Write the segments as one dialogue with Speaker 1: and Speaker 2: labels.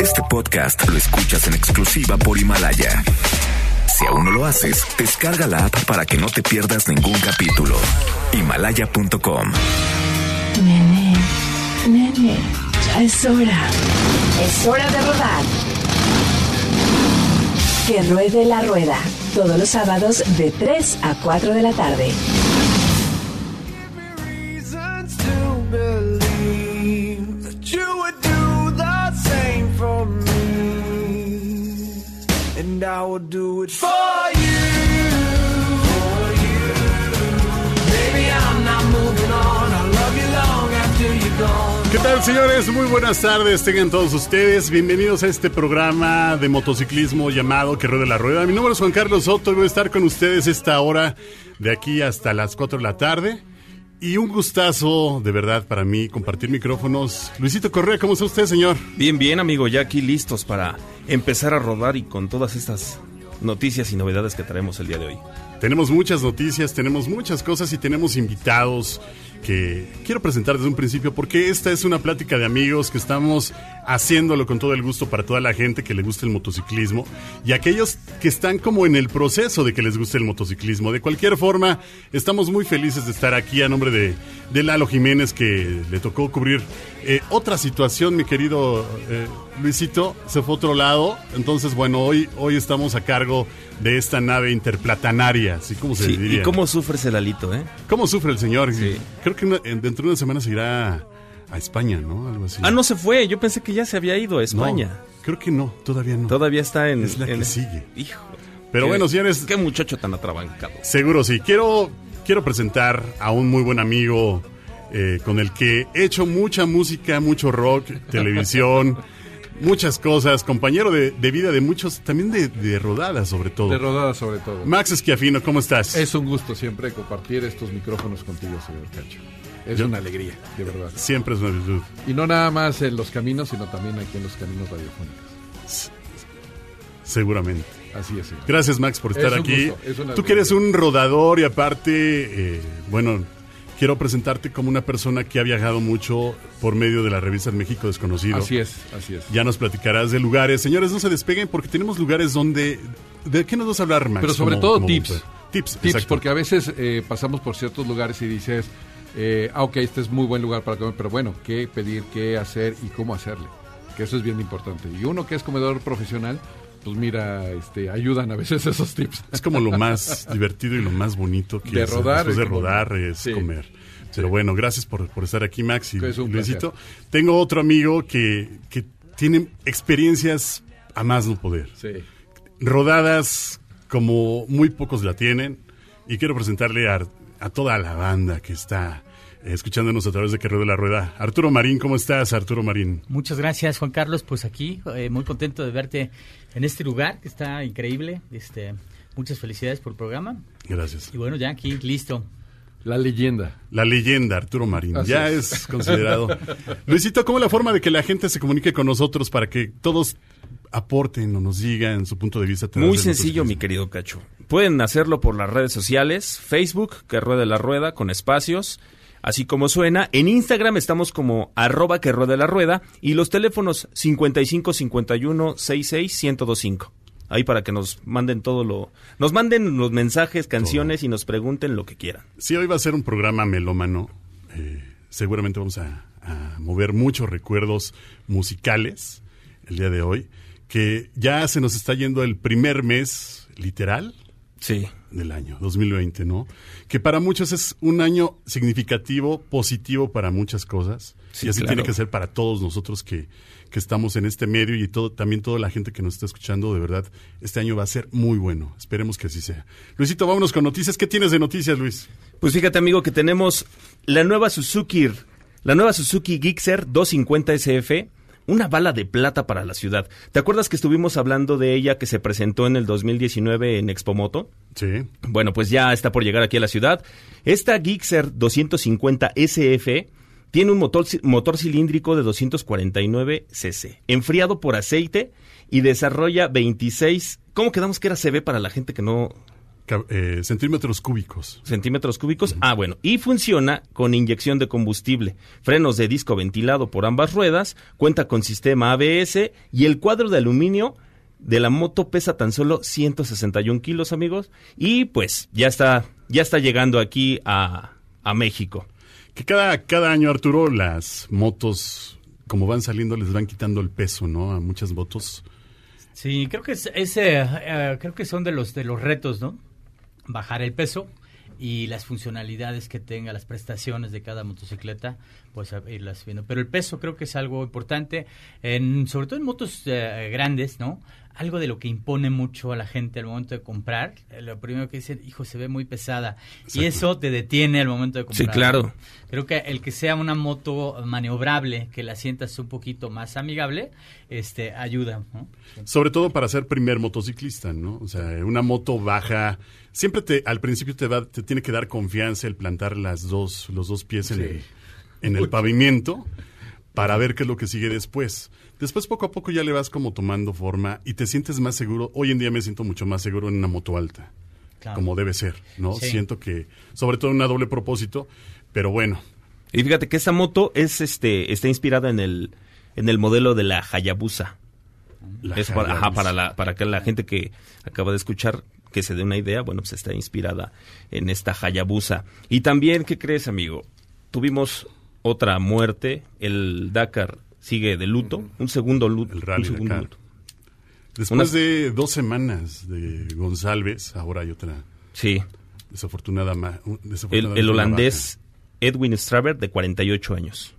Speaker 1: Este podcast lo escuchas en exclusiva por Himalaya. Si aún no lo haces, descarga la app para que no te pierdas ningún capítulo. Himalaya.com.
Speaker 2: Nene, nene, ya es hora. Es hora de rodar. Que ruede la rueda. Todos los sábados de 3 a 4 de la tarde.
Speaker 3: And I will do.
Speaker 4: ¿Qué tal, señores? Muy buenas tardes, tengan todos ustedes. Bienvenidos a este programa de motociclismo llamado Que Ruede la Rueda. Mi nombre es Juan Carlos Soto y voy a estar con ustedes esta hora de aquí hasta las 4 de la tarde. Y un gustazo, de verdad, para mí compartir micrófonos. Luisito Correa, ¿cómo está usted, señor?
Speaker 5: Bien, bien, amigo, ya aquí listos para empezar a rodar y con todas estas noticias y novedades que traemos el día de hoy.
Speaker 4: Tenemos muchas noticias, tenemos muchas cosas y tenemos invitados que quiero presentar desde un principio porque esta es una plática de amigos que estamos haciéndolo con todo el gusto para toda la gente que le gusta el motociclismo y aquellos que están como en el proceso de que les guste el motociclismo. De cualquier forma, estamos muy felices de estar aquí a nombre de, de Lalo Jiménez que le tocó cubrir eh, otra situación, mi querido eh, Luisito, se fue a otro lado. Entonces, bueno, hoy, hoy estamos a cargo de esta nave interplatanaria, así como se
Speaker 5: Sí,
Speaker 4: diría.
Speaker 5: ¿Y cómo sufres el alito, eh?
Speaker 4: ¿Cómo sufre el señor?
Speaker 5: Sí.
Speaker 4: Creo que una- dentro de una semana se irá a España, ¿no? Algo así.
Speaker 5: Ah, no se fue, yo pensé que ya se había ido a
Speaker 4: No,
Speaker 5: España.
Speaker 4: creo que no, todavía no.
Speaker 5: Todavía está en...
Speaker 4: Es la que
Speaker 5: en-
Speaker 4: sigue.
Speaker 5: Hijo.
Speaker 4: Pero
Speaker 5: qué-
Speaker 4: bueno, señores,
Speaker 5: Qué muchacho tan atrabancado.
Speaker 4: seguro sí. Quiero, quiero presentar a un muy buen amigo eh, con el que he hecho mucha música, mucho rock, televisión, muchas cosas, compañero de, de vida de muchos, también de, de rodadas sobre todo.
Speaker 6: De rodada sobre todo.
Speaker 4: Max Esquiafino, ¿cómo estás?
Speaker 6: Es un gusto siempre compartir estos micrófonos contigo, señor Cacho. Es
Speaker 4: Yo-
Speaker 6: una alegría, de verdad.
Speaker 4: Siempre es una virtud.
Speaker 6: Y no nada más en los caminos, sino también aquí en los caminos radiofónicos.
Speaker 4: Seguramente.
Speaker 6: Así es. señor.
Speaker 4: Gracias, Max, por
Speaker 6: Es
Speaker 4: estar aquí.
Speaker 6: es
Speaker 4: Tú que eres un rodador y aparte, eh, bueno, quiero presentarte como una persona que ha viajado mucho por medio de la revista México Desconocido.
Speaker 6: Así es, así es.
Speaker 4: Ya nos platicarás de lugares. Señores, no se despeguen porque tenemos lugares donde... ¿De qué nos vas a hablar, Max?
Speaker 6: Pero sobre todo
Speaker 4: como
Speaker 6: tips.
Speaker 4: Tips,
Speaker 6: Tips,
Speaker 4: exacto.
Speaker 6: porque a veces eh, pasamos por ciertos lugares y dices, eh, ah, ok, este es muy buen lugar para comer, pero bueno, ¿qué pedir, qué hacer y cómo hacerle? Que eso es bien importante. Y uno que es comedor profesional, pues mira, este, ayudan a veces esos tips.
Speaker 4: Es como lo más divertido y lo más bonito que
Speaker 6: De
Speaker 4: es,
Speaker 6: rodar
Speaker 4: después de rodar es
Speaker 6: Sí.
Speaker 4: comer. Pero bueno, gracias por, por estar aquí, Max y
Speaker 6: es un
Speaker 4: Luisito. Tengo otro amigo que, que tiene experiencias a más no poder.
Speaker 6: Sí.
Speaker 4: Rodadas como muy pocos la tienen. Y quiero presentarle a, a toda la banda que está escuchándonos a través de Que Rueda la Rueda. Arturo Marín, ¿cómo estás, Arturo Marín?
Speaker 7: Muchas gracias, Juan Carlos. Pues aquí, eh, muy contento de verte en este lugar que está increíble. Este, muchas felicidades por el programa.
Speaker 4: Gracias.
Speaker 7: Y bueno, ya aquí, listo.
Speaker 6: La leyenda.
Speaker 4: La leyenda, Arturo Marín.
Speaker 6: Así
Speaker 4: ya
Speaker 6: es.
Speaker 4: es. considerado. Luisito, ¿cómo es la forma de que la gente se comunique con nosotros para que todos aporten o nos digan su punto de vista?
Speaker 5: Muy sencillo, mi querido Cacho. Pueden hacerlo por las redes sociales, Facebook, que ruede la rueda, con espacios, así como suena. En Instagram estamos como arroba que ruede la rueda y los teléfonos 55 51 66 1025. Ahí para que nos manden todo lo... Nos manden los mensajes, canciones y nos pregunten lo que quieran.
Speaker 4: Sí, hoy va a ser un programa melómano. eh, seguramente vamos a, a mover muchos recuerdos musicales el día de hoy. Que ya se nos está yendo el primer mes, literal,
Speaker 5: Sí.
Speaker 4: Del año 2020, ¿no? Que para muchos es un año significativo, positivo para muchas cosas.
Speaker 5: Sí,
Speaker 4: y así
Speaker 5: claro.
Speaker 4: tiene que ser para todos nosotros que, que estamos en este medio y todo, también toda la gente que nos está escuchando, de verdad, este año va a ser muy bueno. Esperemos que así sea. Luisito, vámonos con noticias. ¿Qué tienes de noticias, Luis?
Speaker 5: Pues fíjate, amigo, que tenemos la nueva Suzuki, la nueva Suzuki Gixxer 250 SF, una bala de plata para la ciudad. ¿Te acuerdas que estuvimos hablando de ella que se presentó en el 2019 en Expomoto?
Speaker 4: Sí.
Speaker 5: Bueno, pues ya está por llegar aquí a la ciudad. Esta Gixxer 250 SF tiene un motor, motor cilíndrico de 249 cc, enfriado por aceite y desarrolla 26... ¿Cómo quedamos que era CB para la gente que no
Speaker 4: eh, centímetros cúbicos.
Speaker 5: centímetros cúbicos. Ah, bueno. Y funciona con inyección de combustible, frenos de disco ventilado por ambas ruedas, cuenta con sistema ABS y el cuadro de aluminio de la moto pesa tan solo 161 kilos, amigos. Y pues ya está, ya está llegando aquí a, a México.
Speaker 4: Que cada, cada año, Arturo, las motos, como van saliendo, les van quitando el peso, ¿no? A muchas motos.
Speaker 7: Sí, creo que es, ese, eh, creo que son de los de los retos, ¿no? Bajar el peso y las funcionalidades que tenga, las prestaciones de cada motocicleta, pues irlas viendo. Pero el peso creo que es algo importante, en, sobre todo en motos eh, grandes, ¿no? Algo de lo que impone mucho a la gente al momento de comprar. Eh, Lo primero que dicen, hijo, se ve muy pesada. Y eso te detiene al momento de comprar.
Speaker 5: Sí, claro.
Speaker 7: Creo que el que sea una moto maniobrable, que la sientas un poquito más amigable, este, ayuda, ¿no?
Speaker 4: Sobre todo para ser primer motociclista, ¿no? O sea, una moto baja. Siempre te, al principio te, va, te tiene que dar confianza el plantar las dos, los dos pies en,
Speaker 6: Sí.
Speaker 4: el, en el pavimento para ver qué es lo que sigue después. Después poco a poco ya le vas como tomando forma y te sientes más seguro. Hoy en día me siento mucho más seguro en una moto alta,
Speaker 7: Claro.
Speaker 4: como debe ser, ¿no?
Speaker 7: Sí.
Speaker 4: Siento que, sobre todo en una doble propósito, pero bueno,
Speaker 5: Y fíjate que esta moto es este está inspirada en el en el modelo de la Hayabusa.
Speaker 4: la
Speaker 5: Es para, ajá, para, la, para que la gente que acaba de escuchar que se dé una idea, bueno, pues está inspirada en esta Hayabusa. Y también, ¿qué crees, amigo? Tuvimos otra muerte, el Dakar sigue de luto, un segundo luto.
Speaker 4: El Rally
Speaker 5: un segundo
Speaker 4: Dakar.
Speaker 5: luto.
Speaker 4: Después de dos semanas de González, ahora hay otra
Speaker 5: Sí,
Speaker 4: desafortunada ma- un-
Speaker 5: el, holandés Edwin Straver, de 48 años,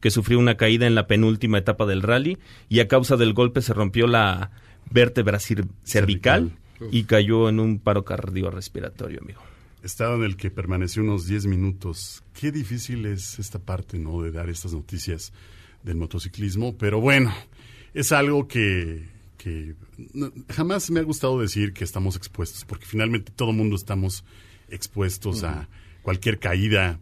Speaker 5: que sufrió una caída en la penúltima etapa del rally y a causa del golpe se rompió la vértebra cervical,
Speaker 4: Cervical.
Speaker 5: y cayó en un paro cardiorrespiratorio, amigo.
Speaker 4: Estado en el que permaneció unos 10 minutos. Qué difícil es esta parte, ¿no? De dar estas noticias del motociclismo, pero bueno, es algo que, que no- jamás me ha gustado decir que estamos expuestos, porque finalmente todo mundo estamos expuestos a cualquier caída,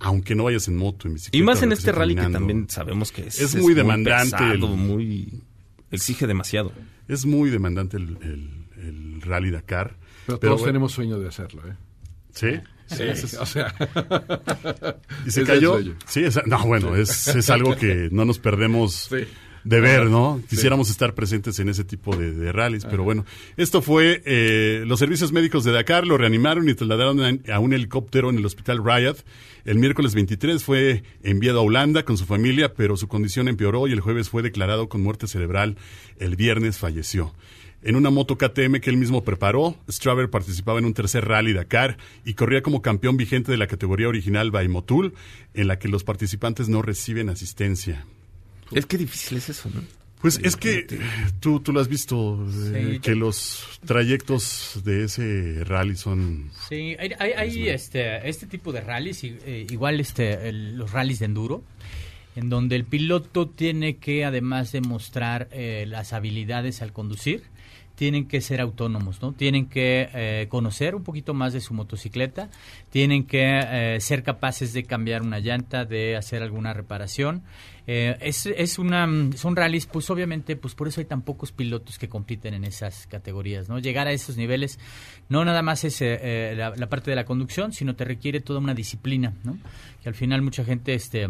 Speaker 4: aunque no vayas en moto, en bicicleta.
Speaker 5: Y más en este rally que también sabemos que es,
Speaker 4: Es muy demandante
Speaker 5: pesado,
Speaker 4: el-
Speaker 5: muy exige demasiado.
Speaker 4: Es muy demandante el, el- el rally Dakar.
Speaker 6: Pero,
Speaker 4: pero
Speaker 6: todos
Speaker 4: bueno,
Speaker 6: tenemos sueño de hacerlo, ¿eh?
Speaker 4: ¿Sí?
Speaker 6: Sí, o sea,
Speaker 4: ¿Y se cayó? Sí, es- no, bueno, es, es algo que no nos perdemos
Speaker 6: Sí.
Speaker 4: de ver, ¿no? Quisiéramos estar presentes en ese tipo de, de rallies, pero bueno. Esto fue, eh, los servicios médicos de Dakar lo reanimaron y trasladaron a, a un helicóptero en el hospital Riot. El miércoles 23 fue enviado a Holanda con su familia, pero su condición empeoró y el jueves fue declarado con muerte cerebral. El viernes falleció. En una moto KTM que él mismo preparó, Straver participaba en un tercer rally Dakar y corría como campeón vigente de la categoría original by Motul, en la que los participantes no reciben asistencia.
Speaker 5: Es que difícil es eso, ¿no?
Speaker 4: Pues es que tú, tú lo has visto, eh,
Speaker 7: Sí.
Speaker 4: que los trayectos de ese rally son...
Speaker 7: Sí, hay, hay- hay, este, este tipo de rallies, y, eh, igual este, el- los rallies de enduro, en donde el piloto tiene que, además de mostrar eh, las habilidades al conducir, tienen que ser autónomos, ¿no? Tienen que eh, conocer un poquito más de su motocicleta, tienen que eh, ser capaces de cambiar una llanta, de hacer alguna reparación. Eh, es, es una, son rallies, pues obviamente, pues por eso hay tan pocos pilotos que compiten en esas categorías, ¿no? Llegar a esos niveles no nada más es la, la parte de la conducción, sino te requiere toda una disciplina, ¿no? Que al final mucha gente, este,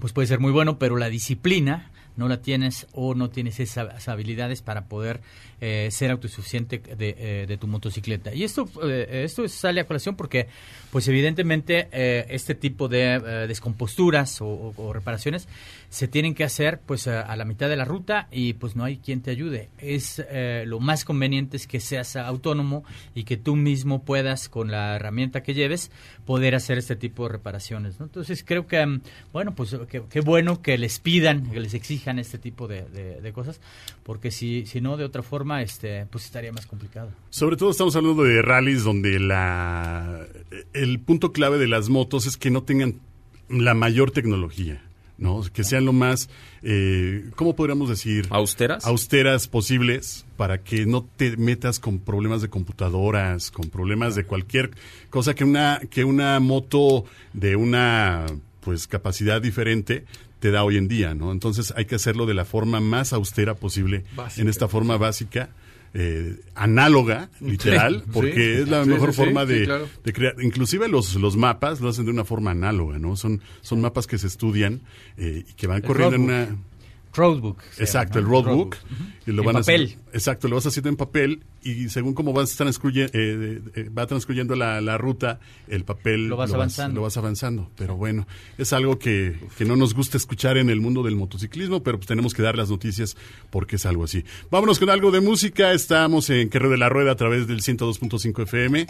Speaker 7: pues puede ser muy bueno, pero la disciplina no la tienes o no tienes esas habilidades para poder eh, ser autosuficiente de, eh, tu motocicleta. Y esto, eh, esto sale a colación porque, pues evidentemente, eh, este tipo de eh, descomposturas o reparaciones se tienen que hacer pues a, la mitad de la ruta y pues no hay quien te ayude. Es eh, lo más conveniente es que seas autónomo y que tú mismo puedas con la herramienta que lleves poder hacer este tipo de reparaciones. ¿no? Entonces creo que mm, bueno pues qué bueno que les pidan, que les exijan este tipo de, de- de cosas, porque si si no de otra forma este pues estaría más complicado.
Speaker 4: Sobre todo estamos hablando de rallies donde la el punto clave de las motos es que no tengan la mayor tecnología, ¿no? Que sean lo más, eh, ¿cómo podríamos decir?
Speaker 5: ¿Austeras?
Speaker 4: austeras posibles para que no te metas con problemas de computadoras, con problemas de cualquier cosa que una que una moto de una pues capacidad diferente te da hoy en día, ¿no? Entonces hay que hacerlo de la forma más austera posible,
Speaker 6: Básica.
Speaker 4: en esta forma básica, eh, análoga, literal,
Speaker 6: Sí,
Speaker 4: porque
Speaker 6: sí.
Speaker 4: es la
Speaker 6: Sí,
Speaker 4: mejor forma de,
Speaker 6: claro.
Speaker 4: de crear. Inclusive los, los mapas lo hacen de una forma análoga, ¿no? Son, son mapas que se estudian eh, y que van
Speaker 7: El
Speaker 4: corriendo en una...
Speaker 7: Roadbook.
Speaker 4: Exacto, el
Speaker 7: llama, ¿no?
Speaker 4: roadbook. y lo
Speaker 7: En
Speaker 4: van a hacer-
Speaker 7: papel.
Speaker 4: exacto, lo vas haciendo en papel y según cómo vas eh, eh, va transcurriendo la, la ruta, el papel
Speaker 7: Lo vas avanzando.
Speaker 4: lo vas avanzando. Pero bueno, es algo que, que no nos gusta escuchar en el mundo del motociclismo, pero pues tenemos que dar las noticias porque es algo así. Vámonos con algo de música. Estamos en Querreo de la Rueda a través del 102.5 FM.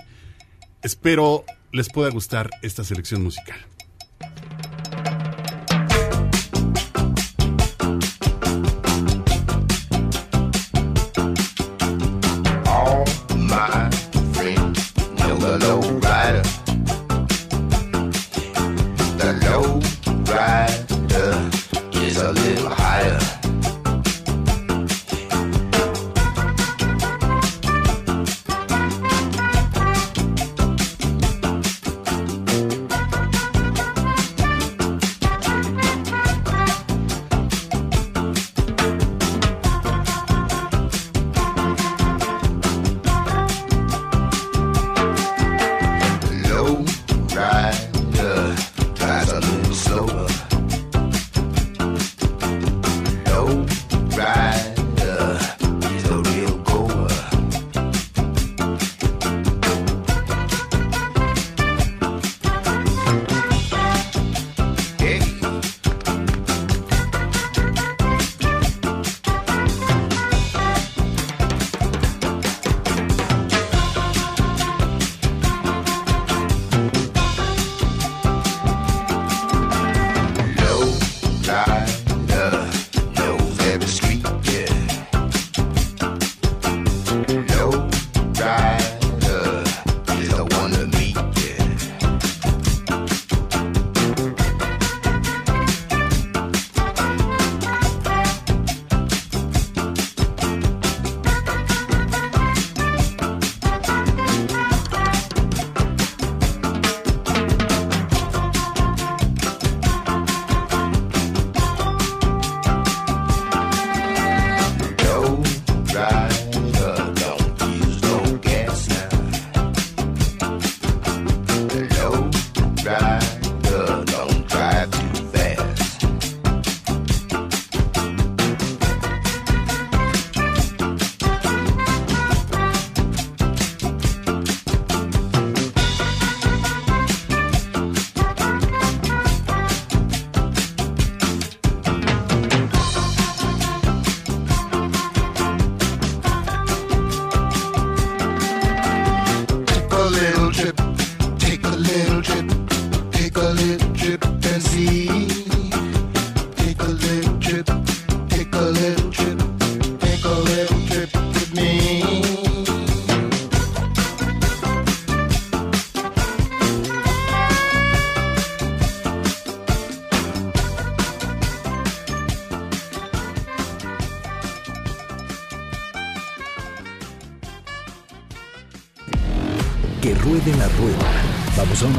Speaker 4: Espero les pueda gustar esta selección musical.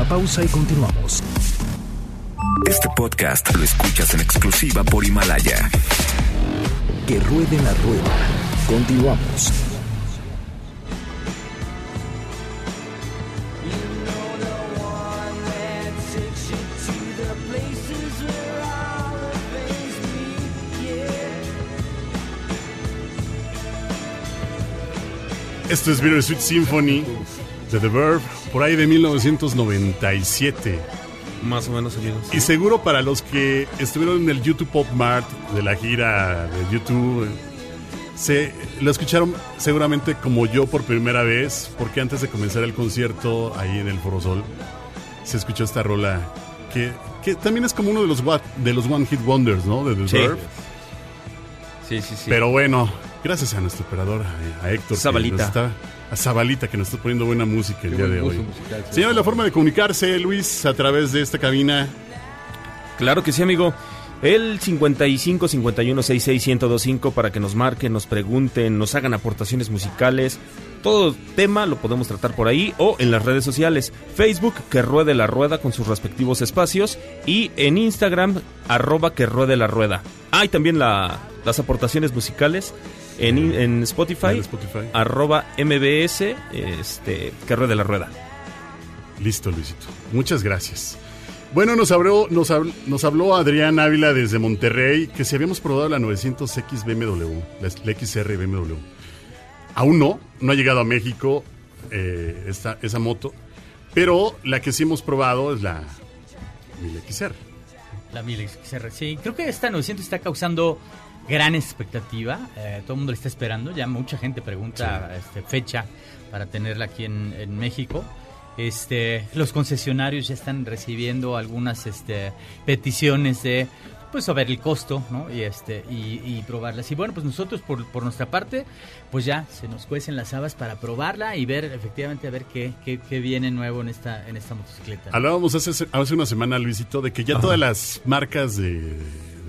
Speaker 1: Pausa y continuamos. Este podcast lo escuchas en exclusiva por Himalaya. Que ruede la rueda. Continuamos.
Speaker 4: Esto es Bittersweet Symphony de The Verve, por ahí de 1997.
Speaker 5: Más o menos, amigos.
Speaker 4: Y seguro para los que estuvieron en el YouTube Pop Mart de la gira de YouTube, se lo escucharon seguramente como yo por primera vez, porque antes de comenzar el concierto ahí en el Foro Sol, se escuchó esta rola que, que también es como uno de los, de los One Hit Wonders, ¿no? De The
Speaker 5: Sí. Sí, sí, sí.
Speaker 4: Pero bueno, gracias a nuestro operador, a, Héctor.
Speaker 5: Zabalita.
Speaker 4: A Zabalita, que nos está poniendo buena música el
Speaker 6: Qué
Speaker 4: día de hoy.
Speaker 6: musical, sí.
Speaker 4: Señores, la forma de comunicarse, Luis, a través de esta cabina.
Speaker 5: Claro que sí, amigo. El 55 51 66 1025 para que nos marquen, nos pregunten, nos hagan aportaciones musicales. Todo tema lo podemos tratar por ahí o en las redes sociales. Facebook, que ruede la rueda con sus respectivos espacios. Y en Instagram, arroba que ruede la rueda. Ah, y también la- las aportaciones musicales en, en Spotify,
Speaker 4: En Spotify.
Speaker 5: arroba MBS, este, que ruede la rueda.
Speaker 4: Listo, Luisito. Muchas gracias. Bueno, nos habló, nos, habl- nos habló Adrián Ávila desde Monterrey que si habíamos probado la 900X BMW, la, la XR BMW. Aún no, no ha llegado a México eh, esta, esa moto, pero la que sí hemos probado es la 1000XR.
Speaker 7: La 1000XR, sí. Creo que esta 900 está causando gran expectativa. eh, todo el mundo la está esperando. Ya mucha gente pregunta este, fecha para tenerla aquí en, en México. Este, los concesionarios ya están recibiendo algunas este, peticiones de pues saber el costo, ¿no? Y este y, y probarlas. Y bueno, pues nosotros por, por nuestra parte, pues ya se nos cuecen las habas para probarla y ver efectivamente a ver qué, qué, qué viene nuevo en esta en esta motocicleta.
Speaker 4: Hablábamos hace, hace una semana, Luisito, de que ya todas las marcas de,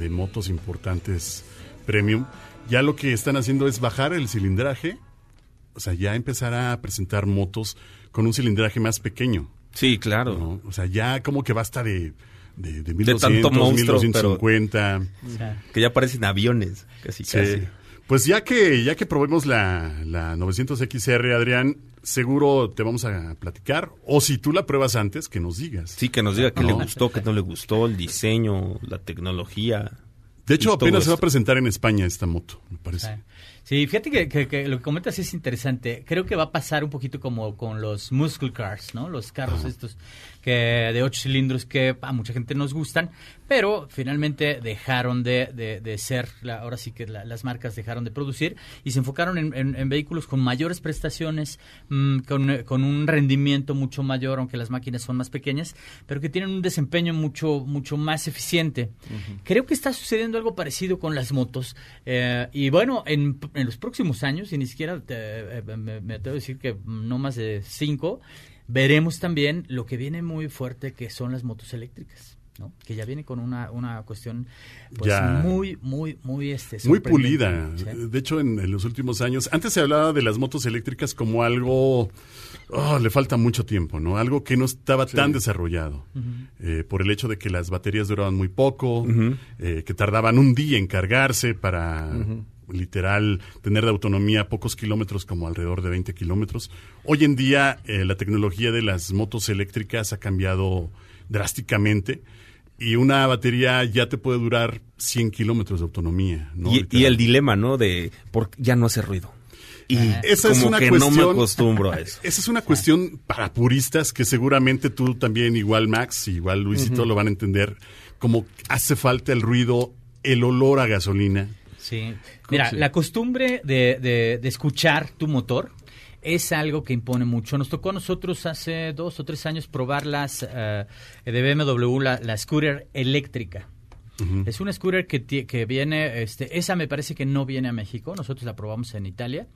Speaker 4: de motos importantes premium, ya lo que están haciendo es bajar el cilindraje, o sea, ya empezar a presentar motos con un cilindraje más pequeño,
Speaker 5: Sí, claro.
Speaker 4: ¿no? O sea, ya como que basta de, de, de
Speaker 5: De tanto
Speaker 4: 1200,
Speaker 5: monstruo,
Speaker 4: 1250.
Speaker 7: O sea,
Speaker 5: Que ya parecen aviones, casi,
Speaker 4: Sí.
Speaker 5: casi.
Speaker 4: Pues ya que, ya que probemos la, la 900XR, Adrián, seguro te vamos a platicar, o si tú la pruebas antes, que nos digas.
Speaker 5: Sí, que nos diga qué le gustó, qué no le gustó, el diseño, la tecnología.
Speaker 4: De hecho, apenas se va a presentar en España esta moto, me parece.
Speaker 7: Sí. Sí, fíjate que, que- que lo que comentas es interesante. Creo que va a pasar un poquito como con los muscle cars, ¿no? Los carros estos que de ocho cilindros que a mucha gente nos gustan, pero finalmente dejaron de, de- de ser, la- ahora sí que la- las marcas dejaron de producir y se enfocaron en, en- en vehículos con mayores prestaciones, mm, con, con un rendimiento mucho mayor, aunque las máquinas son más pequeñas, pero que tienen un desempeño mucho, mucho más eficiente. Creo que está sucediendo algo parecido con las motos. eh, y bueno, en, en los próximos años, y ni siquiera te- eh, me, me atrevo a decir que no más de cinco, veremos también lo que viene muy fuerte, que son las motos eléctricas. ¿no? que ya viene con una, una cuestión pues
Speaker 4: Ya.
Speaker 7: muy muy muy este
Speaker 4: Muy pulida.
Speaker 7: ¿sí?
Speaker 4: De hecho, en, en los últimos años, antes se hablaba de las motos eléctricas como algo, oh, le falta mucho tiempo, ¿no? Algo que no estaba tan desarrollado. Eh, por el hecho de que las baterías duraban muy poco, eh, que tardaban un día en cargarse para... literal tener de autonomía pocos kilómetros como alrededor de 20 kilómetros. Hoy en día eh, la tecnología de las motos eléctricas ha cambiado drásticamente y una batería ya te puede durar 100 kilómetros de autonomía. ¿no?
Speaker 5: y, el dilema, ¿no? De por ya no hace ruido. Y
Speaker 4: Esa es una
Speaker 5: que no me
Speaker 4: cuestión-
Speaker 5: acostumbro a eso.
Speaker 4: Esa es una cuestión para puristas que seguramente tú también, igual Max, igual Luisito, lo van a entender. Como hace falta el ruido, el olor a gasolina.
Speaker 7: Sí. Mira,
Speaker 6: Sí.
Speaker 7: la costumbre de, de- de escuchar tu motor es algo que impone mucho. Nos tocó a nosotros hace dos o tres años probar las eh, de BMW, la, la scooter eléctrica. Es una scooter que, que viene, este, esa me parece que no viene a México, nosotros la probamos en Italia.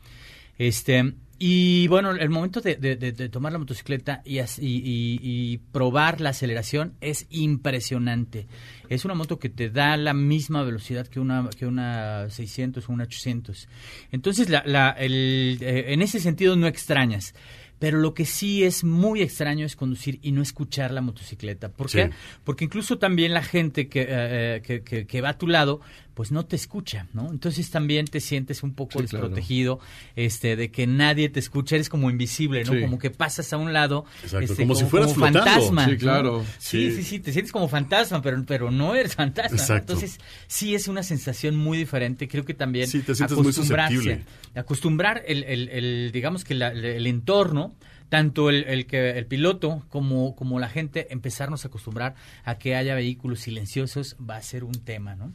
Speaker 7: Este, y bueno, el momento de, de- de- de tomar la motocicleta y, y- y- probar la aceleración es impresionante. Es una moto que te da la misma velocidad que una, que una 600 o una 800. Entonces, la, la- el- eh, en ese sentido no extrañas. Pero lo que sí es muy extraño es conducir y no escuchar la motocicleta. ¿Por
Speaker 4: Sí.
Speaker 7: qué? Porque incluso también la gente que, eh, eh, que, que- que va a tu lado, pues no te escucha, ¿no? Entonces también te sientes un poco
Speaker 6: Sí, claro.
Speaker 7: desprotegido, este, de que nadie te escucha, eres como invisible, ¿no?
Speaker 6: Sí.
Speaker 7: Como que pasas a un lado,
Speaker 4: Exacto,
Speaker 7: este,
Speaker 4: como si fueras
Speaker 7: fantasma.
Speaker 6: Sí, claro.
Speaker 7: Sí,
Speaker 4: Sí.
Speaker 7: sí, sí, te sientes como fantasma, pero, pero no eres fantasma.
Speaker 4: Exacto.
Speaker 7: Entonces, sí es una sensación muy diferente. Creo que también
Speaker 4: Sí, te sientes muy
Speaker 7: acostumbrarse-
Speaker 4: susceptible.
Speaker 7: acostumbrar el, el- el, digamos que la- el entorno tanto el, el que el piloto como, como la gente empezarnos a acostumbrar a que haya vehículos silenciosos va a ser un tema, ¿no?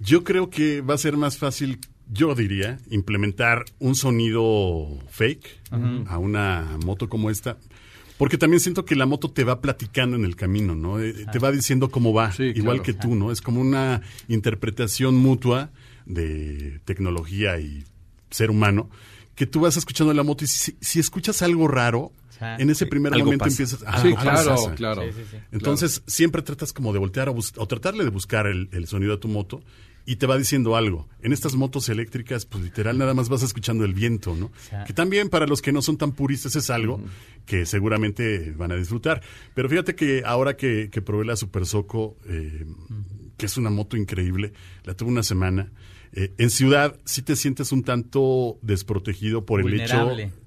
Speaker 4: Yo creo que va a ser más fácil, yo diría, implementar un sonido fake a una moto como esta. Porque también siento que la moto te va platicando en el camino, ¿no? Eh, Te va diciendo cómo va,
Speaker 6: Sí,
Speaker 4: igual
Speaker 6: claro.
Speaker 4: que tú, ¿no? Es como una interpretación mutua de tecnología y ser humano, que tú vas escuchando la moto y si, si escuchas algo raro, en ese primer
Speaker 5: algo
Speaker 4: momento
Speaker 5: pasa.
Speaker 4: empiezas a
Speaker 6: Sí, claro, claro.
Speaker 7: Sí, sí, sí.
Speaker 4: Entonces, siempre tratas como de voltear o, bus- o tratarle de buscar el, el sonido de tu moto y te va diciendo algo. En estas motos eléctricas, pues literal nada más vas escuchando el viento, ¿no?
Speaker 7: sea-
Speaker 4: Que también para los que no son tan puristas es algo que seguramente van a disfrutar. Pero fíjate que ahora que, que probé la Super Soco, eh, que es una moto increíble, la tuve una semana. Eh, en ciudad sí te sientes un tanto desprotegido por el hecho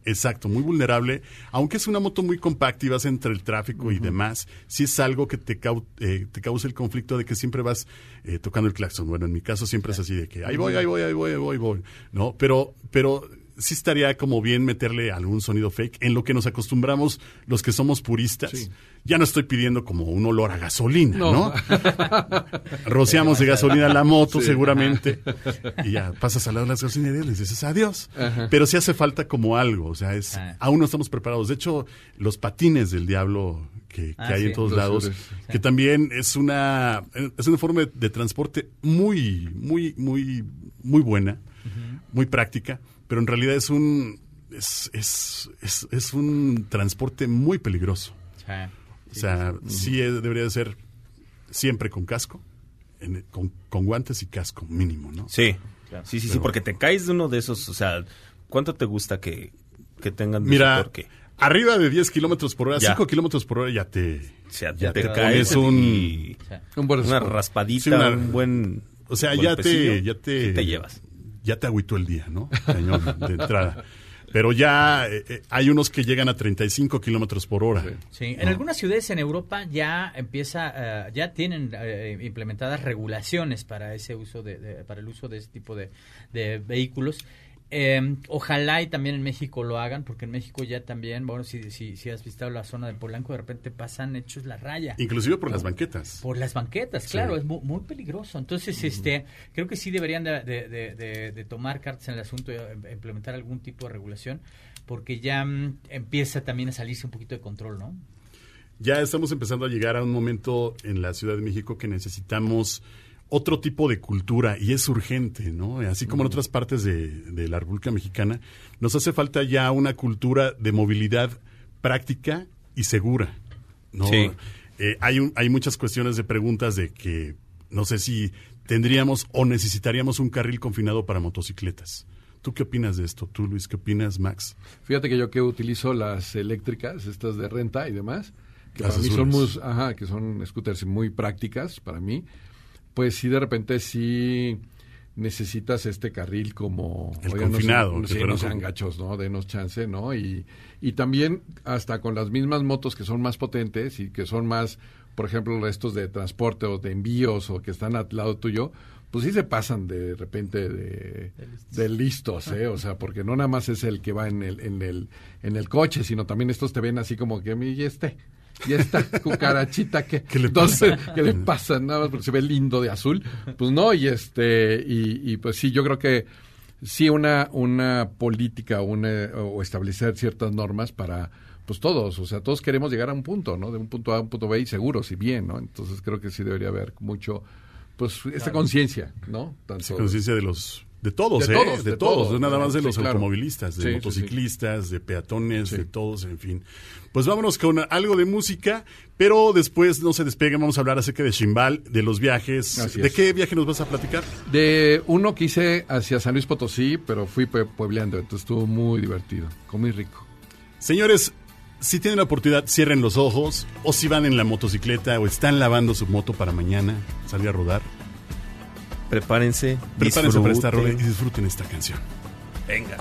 Speaker 4: Exacto, muy vulnerable. Aunque es una moto muy compacta y vas entre el tráfico y demás, sí es algo que te, cau- eh, te causa el conflicto de que siempre vas eh, tocando el claxon. Bueno, en mi caso siempre es así de que ahí voy, ahí voy, ahí voy, ahí voy, ahí voy. ¿No? Pero, pero sí estaría como bien meterle algún sonido fake en lo que nos acostumbramos los que somos puristas. Ya no estoy pidiendo como un olor a gasolina, ¿no?
Speaker 6: No.
Speaker 4: Rociamos de gasolina la moto seguramente y ya pasas al lado de las gasolinerías y les dices adiós. Pero sí hace falta como algo, o sea, es
Speaker 7: Ah.
Speaker 4: aún no estamos preparados. De hecho, los patines del diablo que, que
Speaker 7: Ah,
Speaker 4: hay
Speaker 7: sí.
Speaker 4: en todos
Speaker 6: Los
Speaker 4: lados,
Speaker 6: sures.
Speaker 4: que también es una es una forma de, de transporte muy muy muy muy buena, muy práctica, pero en realidad es un es, es, es, es un transporte muy peligroso.
Speaker 7: O sea,
Speaker 4: O sea, sí es- debería de ser siempre con casco, en- con, con guantes y casco mínimo, ¿no?
Speaker 5: Sí, sí, sí, sí, porque te caes de uno de esos, o sea, ¿cuánto te gusta que, que tengan de
Speaker 4: Mira,
Speaker 5: su torque?
Speaker 4: arriba de 10 kilómetros por hora,
Speaker 5: Ya.
Speaker 4: 5 kilómetros por hora ya te...
Speaker 5: O sea,
Speaker 4: ya
Speaker 5: te,
Speaker 4: te
Speaker 5: caes
Speaker 4: un-
Speaker 5: y
Speaker 6: Un buen
Speaker 5: una raspadita,
Speaker 4: Sí, una-
Speaker 5: un buen
Speaker 4: O sea, ya te, ya te...
Speaker 5: te llevas.
Speaker 4: Ya te agüitó el día, ¿no? Cañón, de entrada. Pero ya eh, eh, hay unos que llegan a 35 kilómetros por hora.
Speaker 7: Sí, en algunas ciudades en Europa ya empieza, eh, ya tienen eh, implementadas regulaciones para ese uso de, de- para el uso de ese tipo de, de vehículos. Eh, ojalá y también en México lo hagan, porque en México ya también, bueno, si, si, si has visitado la zona de Polanco, de repente pasan hechos la raya.
Speaker 4: Inclusive por las banquetas.
Speaker 7: Por las banquetas, claro, es mu- muy, peligroso. Entonces, este, creo que sí deberían de, de- de- de- de tomar cartas en el asunto eh, implementar algún tipo de regulación, porque ya mm, empieza también a salirse un poquito de control, ¿no?
Speaker 4: Ya estamos empezando a llegar a un momento en la Ciudad de México que necesitamos otro tipo de cultura y es urgente, ¿no? Así como en otras partes de, de la República Mexicana, nos hace falta ya una cultura de movilidad práctica y segura, ¿no?
Speaker 5: Sí.
Speaker 4: Eh, hay, un- hay muchas cuestiones de preguntas de que no sé si tendríamos o necesitaríamos un carril confinado para motocicletas. ¿Tú qué opinas de esto? ¿Tú, Luis, qué opinas, Max?
Speaker 6: Fíjate que yo que utilizo las eléctricas, estas de renta y demás, que
Speaker 4: Las
Speaker 6: para mí son muy, ajá, que son scooters muy prácticas para mí, pues sí de repente sí necesitas este carril como
Speaker 4: El
Speaker 6: oigan, no
Speaker 4: confinado,
Speaker 6: sean-
Speaker 4: que
Speaker 6: sí,
Speaker 4: fuera
Speaker 6: no sean gachos, ¿no? Denos chance, ¿no? Y, y también hasta con las mismas motos que son más potentes y que son más, por ejemplo, restos de transporte o de envíos o que están al lado tuyo, pues sí se pasan de repente de, de listos, ¿eh? O sea, porque no nada más es el que va en el, en el, en el coche, sino también estos te ven así como que, y este, y esta cucarachita que,
Speaker 4: ¿Qué le
Speaker 6: entonces, ¿qué le pasa? Nada más porque se ve lindo de azul. Pues no, y este, y, y pues sí, yo creo que sí una, una política una, o establecer ciertas normas para pues todos, o sea, todos queremos llegar a un punto, ¿no? De un punto A a un punto B y seguros y bien, ¿no? Entonces creo que sí debería haber mucho, pues, esta conciencia, ¿no? Tanto,
Speaker 4: conciencia de los de todos,
Speaker 6: De
Speaker 4: ¿eh?
Speaker 6: todos,
Speaker 4: de,
Speaker 6: de
Speaker 4: todos, nada más de los automovilistas, de
Speaker 6: Sí, sí,
Speaker 4: motociclistas, de peatones, de todos, en fin. Pues vámonos con algo de música, pero después no se despeguen, vamos a hablar acerca de Chimbal, de los viajes.
Speaker 6: Así
Speaker 4: ¿De
Speaker 6: es.
Speaker 4: qué viaje nos vas a platicar?
Speaker 6: De uno que hice hacia San Luis Potosí, pero fui pue- puebleando, entonces estuvo muy divertido, comí rico.
Speaker 4: Señores, si tienen la oportunidad, cierren los ojos, o si van en la motocicleta o están lavando su moto para mañana salir a rodar,
Speaker 5: Prepárense,
Speaker 4: prepárense para esta rola y
Speaker 5: disfruten.
Speaker 4: disfruten esta canción.
Speaker 5: Venga.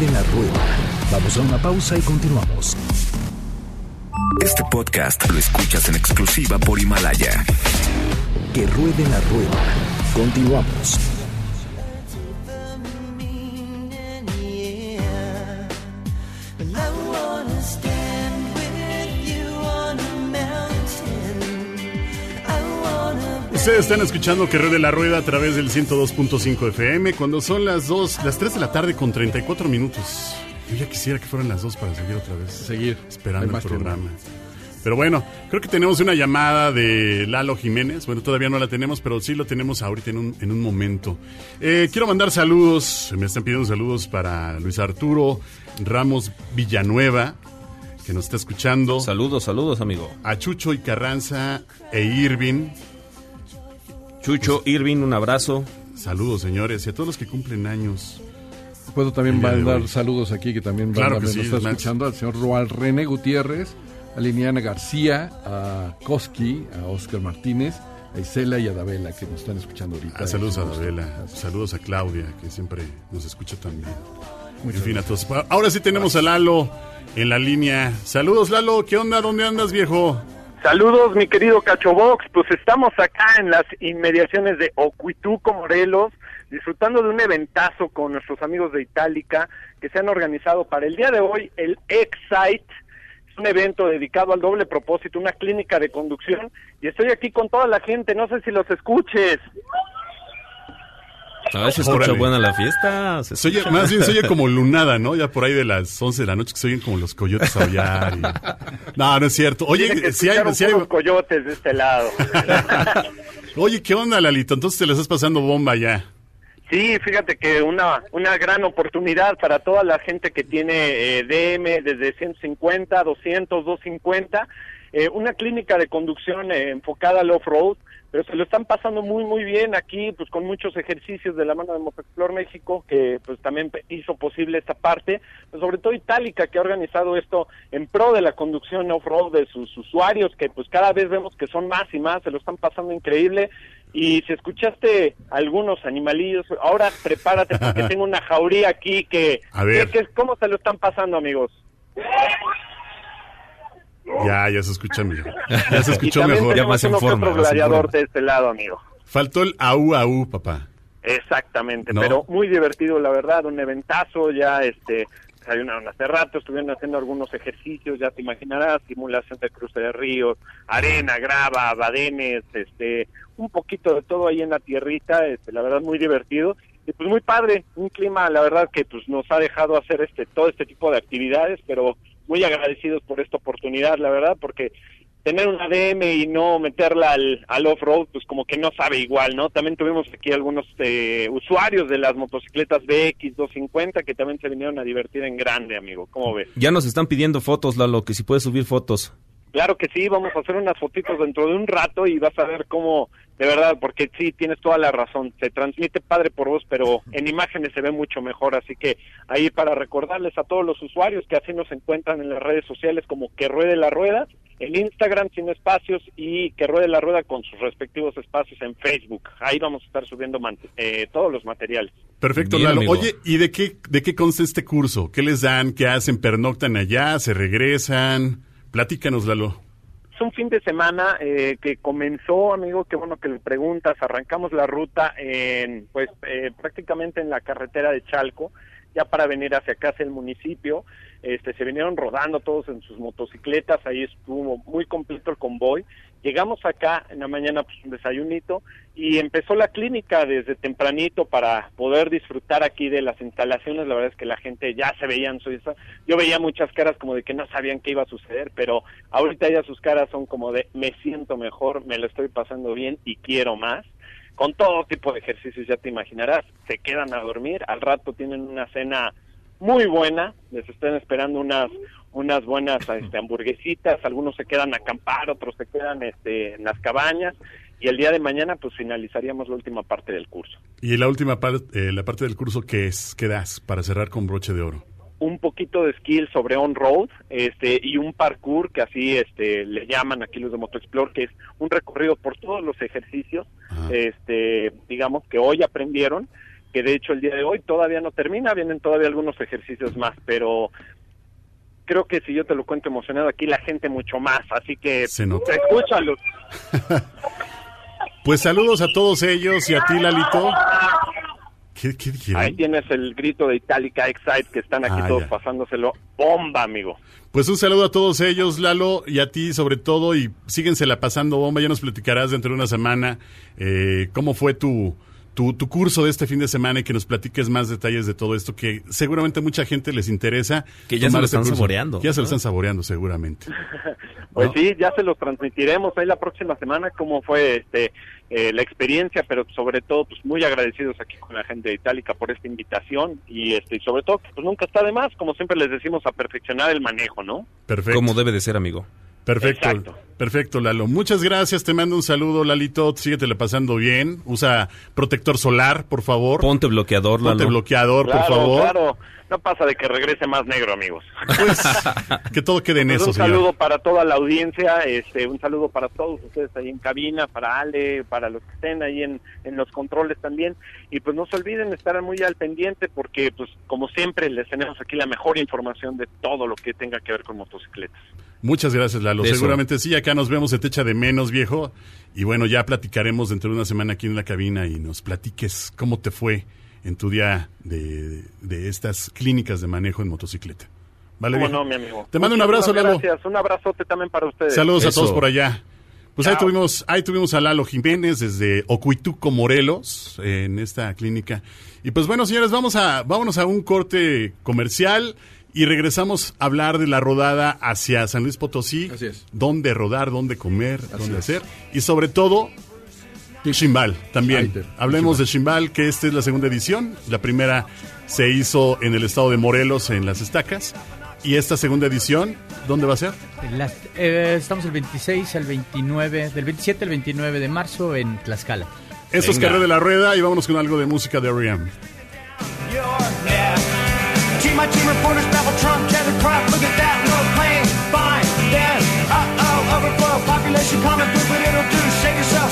Speaker 1: Ruede la rueda. Vamos a una pausa y continuamos. Este podcast lo escuchas en exclusiva por Himalaya. Que ruede la rueda. Continuamos.
Speaker 4: Ustedes están escuchando que ruede la rueda a través del 102.5 FM cuando son las 2, las 3 de la tarde con 34 minutos. Yo ya quisiera que fueran las 2 para seguir otra vez.
Speaker 6: Seguir.
Speaker 4: Esperando el programa. Pero bueno, creo que tenemos una llamada de Lalo Jiménez. Bueno, todavía no la tenemos, pero sí lo tenemos ahorita en un, en un momento. Eh, quiero mandar saludos. Me están pidiendo saludos para Luis Arturo Ramos Villanueva, que nos está escuchando.
Speaker 5: Saludos, saludos, amigo.
Speaker 4: A Chucho y Carranza e Irving.
Speaker 5: Chucho, Irving, un abrazo.
Speaker 4: Saludos, señores. Y a todos los que cumplen años.
Speaker 6: Puedo también mandar saludos aquí que también
Speaker 4: Claro
Speaker 6: banda
Speaker 4: que sí,
Speaker 6: está escuchando al señor Roal René Gutiérrez, a Liliana García, a Koski, a Oscar Martínez, a Isela y a Davela que nos están escuchando ahorita.
Speaker 4: Ah, saludos a. Adela.
Speaker 6: Gracias.
Speaker 4: Saludos a Claudia, que siempre nos escucha también. en fin, a todos. Ahora sí tenemos a Lalo en la línea. Saludos, Lalo. ¿Qué onda? ¿Dónde andas, viejo?
Speaker 8: Saludos, mi querido Cachobox. Pues estamos acá en las inmediaciones de Ocuituco, Morelos, disfrutando de un eventazo con nuestros amigos de Itálica que se han organizado para el día de hoy, el Excite. Es un evento dedicado al doble propósito, una clínica de conducción. Y estoy aquí con toda la gente, no sé si los escuches.
Speaker 5: A ver si escucha
Speaker 4: Órale.
Speaker 5: buena la fiesta. Se
Speaker 4: Se oye- más bien se oye como lunada, ¿no? Ya por ahí de las 11 de la noche que se oyen como los coyotes aullar. y- No, no es cierto. Oye, si hay, si hay-
Speaker 8: coyotes de este lado.
Speaker 4: Oye, ¿qué onda, Lalito? Entonces te la estás pasando bomba ya.
Speaker 8: Sí, fíjate que una, una gran oportunidad para toda la gente que tiene eh, DM desde 150, 200, 250, eh, una clínica de conducción eh, enfocada al off-road, pero se lo están pasando muy, muy bien aquí, pues con muchos ejercicios de la mano de Motociclor México, que pues también hizo posible esta parte, pero sobre todo Itálica, que ha organizado esto en pro de la conducción off-road de sus usuarios, que pues cada vez vemos que son más y más, se lo están pasando increíble, y si escuchaste algunos animalillos, ahora prepárate porque tengo una jauría aquí que...
Speaker 4: A ver.
Speaker 8: que- que- ¿Cómo se lo están pasando, amigos?
Speaker 4: Ya, ya se escucha mejor. Ya se escuchó mejor.
Speaker 5: Ya más en forma,
Speaker 8: otro gladiador de este lado, amigo.
Speaker 4: Faltó el AU AU, papá.
Speaker 8: Exactamente,
Speaker 4: ¿No?
Speaker 8: pero muy divertido, la verdad, un eventazo, ya este desayunaron hace rato, estuvieron haciendo algunos ejercicios, ya te imaginarás, simulación de cruce de ríos, arena, grava, badenes, este, un poquito de todo ahí en la tierrita, este, la verdad muy divertido y pues muy padre, un clima, la verdad que pues nos ha dejado hacer este todo este tipo de actividades, pero muy agradecidos por esta oportunidad, la verdad, porque tener una DM y no meterla al, al off-road, pues como que no sabe igual, ¿no? También tuvimos aquí algunos eh, usuarios de las motocicletas BX 250 que también se vinieron a divertir en grande, amigo. ¿Cómo ves?
Speaker 5: Ya nos están pidiendo fotos, Lalo, que si puedes subir fotos.
Speaker 8: Claro que sí, vamos a hacer unas fotitos dentro de un rato y vas a ver cómo, de verdad, porque sí, tienes toda la razón, se transmite padre por voz, pero en imágenes se ve mucho mejor, así que ahí para recordarles a todos los usuarios que así nos encuentran en las redes sociales como que ruede la rueda, en Instagram sin espacios y que ruede la rueda con sus respectivos espacios en Facebook, ahí vamos a estar subiendo eh, todos los materiales.
Speaker 4: Perfecto,
Speaker 5: Bien,
Speaker 4: Lalo.
Speaker 5: amigo.
Speaker 4: Oye, ¿y de qué, de qué consta este curso? ¿Qué les dan? ¿Qué hacen? ¿Pernoctan allá? ¿Se regresan? Platícanos, Lalo.
Speaker 8: Un fin de semana eh, que comenzó, amigo, qué bueno que le preguntas. Arrancamos la ruta en, pues, eh, prácticamente en la carretera de Chalco, ya para venir hacia acá, hacia el municipio. Este, se vinieron rodando todos en sus motocicletas, ahí estuvo muy completo el convoy. Llegamos acá en la mañana, pues un desayunito, y empezó la clínica desde tempranito para poder disfrutar aquí de las instalaciones. La verdad es que la gente ya se veía en Suiza. Yo veía muchas caras como de que no sabían qué iba a suceder, pero ahorita ya sus caras son como de me siento mejor, me lo estoy pasando bien y quiero más. Con todo tipo de ejercicios, ya te imaginarás, se quedan a dormir, al rato tienen una cena muy buena, les están esperando unas unas buenas este, hamburguesitas, algunos se quedan a acampar, otros se quedan este, en las cabañas y el día de mañana pues finalizaríamos la última parte del curso.
Speaker 4: Y la última parte, la parte del curso, ¿qué es? ¿Qué das para cerrar con broche de oro?
Speaker 8: un poquito de skill sobre on-road este, y un parkour, que así este, le llaman aquí los de MotoExplore, que es un recorrido por todos los ejercicios,
Speaker 4: Ajá.
Speaker 8: este, digamos, que hoy aprendieron, que de hecho el día de hoy todavía no termina, vienen todavía algunos ejercicios más, pero creo que si yo te lo cuento emocionado aquí la gente mucho más, así que
Speaker 4: Se nota.
Speaker 8: escúchalo.
Speaker 4: Pues saludos a todos ellos y a ti, Lalito. ¿Qué, qué?
Speaker 8: Ahí tienes el grito de Itálica Excite que están aquí
Speaker 4: Ah,
Speaker 8: todos
Speaker 4: ya.
Speaker 8: pasándoselo bomba, amigo.
Speaker 4: Pues un saludo a todos ellos, Lalo, y a ti sobre todo, y síguensela pasando bomba, ya nos platicarás dentro de una semana eh, cómo fue tu, tu, tu curso de este fin de semana y que nos platiques más detalles de todo esto, que seguramente a mucha gente les interesa.
Speaker 5: Que ya se lo
Speaker 4: este
Speaker 5: están
Speaker 4: curso.
Speaker 5: saboreando,
Speaker 4: Ya se lo están saboreando seguramente.
Speaker 8: Pues
Speaker 4: ¿No?
Speaker 8: sí, ya se los transmitiremos ahí la próxima semana cómo fue este eh, la experiencia, pero sobre todo pues muy agradecidos aquí con la gente de Itálica por esta invitación y este y sobre todo que, pues nunca está de más, como siempre les decimos a perfeccionar el manejo, ¿no?
Speaker 4: Perfecto.
Speaker 5: Como debe de ser, amigo.
Speaker 4: Perfecto,
Speaker 8: Exacto.
Speaker 4: perfecto, Lalo. Muchas gracias, te mando un saludo, Lalito. Síguetele pasando bien. Usa protector solar, por favor.
Speaker 5: Ponte bloqueador,
Speaker 4: Ponte
Speaker 5: Lalo.
Speaker 4: bloqueador,
Speaker 8: claro,
Speaker 4: por favor.
Speaker 8: claro. No pasa de que regrese más negro, amigos.
Speaker 4: Pues, que todo quede en
Speaker 8: Pues
Speaker 4: eso,
Speaker 8: un
Speaker 4: señor.
Speaker 8: saludo para toda la audiencia, este, un saludo para todos ustedes ahí en cabina, para Ale, para los que estén ahí en, en los controles también. Y pues no se olviden estar muy al pendiente porque, pues como siempre, les tenemos aquí la mejor información de todo lo que tenga que ver con motocicletas.
Speaker 4: Muchas gracias, Lalo.
Speaker 5: Eso.
Speaker 4: Seguramente sí, acá nos vemos, se te echa de menos, viejo. Y bueno, ya platicaremos dentro de una semana aquí en la cabina y nos platiques cómo te fue en tu día de, de estas clínicas de manejo en motocicleta. ¿Vale,
Speaker 8: ¿Cómo
Speaker 4: viejo?
Speaker 8: no, mi amigo?
Speaker 4: Te mando un abrazo, Lalo.
Speaker 8: Gracias, un abrazote también para ustedes.
Speaker 4: Saludos a todos por allá. Pues ahí tuvimos, ahí tuvimos a Lalo Jiménez desde Ocuituco, Morelos, en esta clínica. Y pues bueno, señores, vamos a, vámonos a un corte comercial y regresamos a hablar de la rodada hacia San Luis Potosí.
Speaker 6: Así es.
Speaker 4: Dónde rodar, dónde comer, dónde
Speaker 6: es.
Speaker 4: hacer. Y sobre todo, Chimbal también.
Speaker 6: Ahí te-
Speaker 4: Hablemos de Chimbal, que esta es la segunda edición. La primera se hizo en el estado de Morelos, en Las Estacas. Y esta segunda edición, ¿dónde va a ser?
Speaker 7: Eh, estamos el 26 al 29, del 27 al 29 de marzo en Tlaxcala.
Speaker 4: Eso es. Carrera de la Rueda y vámonos con algo de música de R.E.M.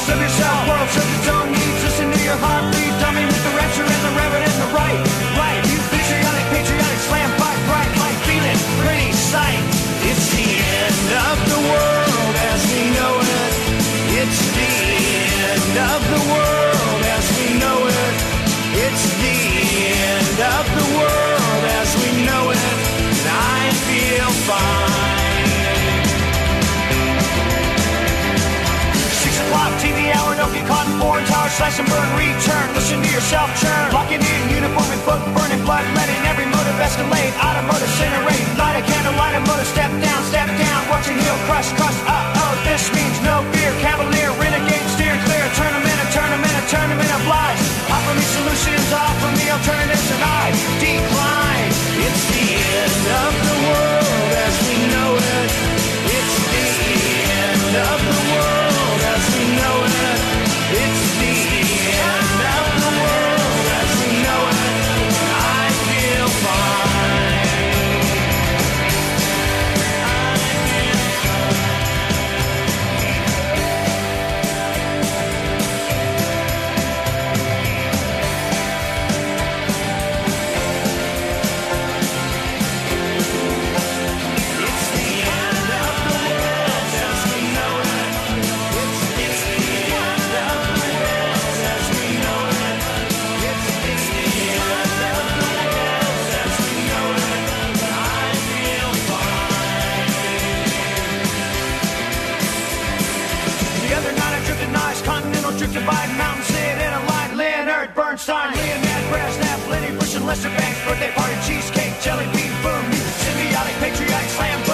Speaker 3: Save yourself, world serves its own needs, listen to your heartbeat, dummy with the rapture and the reverend and the right, right, you patriotic, patriotic, slam, fight, right, like feeling, pretty sight, it's the end of the world as we know it, it's the end of the world as we know it, it's the end of the world as we know it, and I feel fine. Slash and burn, return, listen to yourself churn. Locking in uniform and book, burning blood, letting every motive escalate. Automotive incinerate, light a candle, light a motor, step down, step down, watch your heel crush, crush. Uh oh, this means no fear, cavalier, renegade, steer clear, in, a in, a turn 'em in, oblige. Offer me solutions, offer me alternatives, and I decline. It's the end of the world as we know it. It's the end of the world Bernstein, Leonard Brezhnev, Lenny Bush and Lester Banks, birthday party, cheesecake, jelly bean, boom, symbiotic, patriotic, slam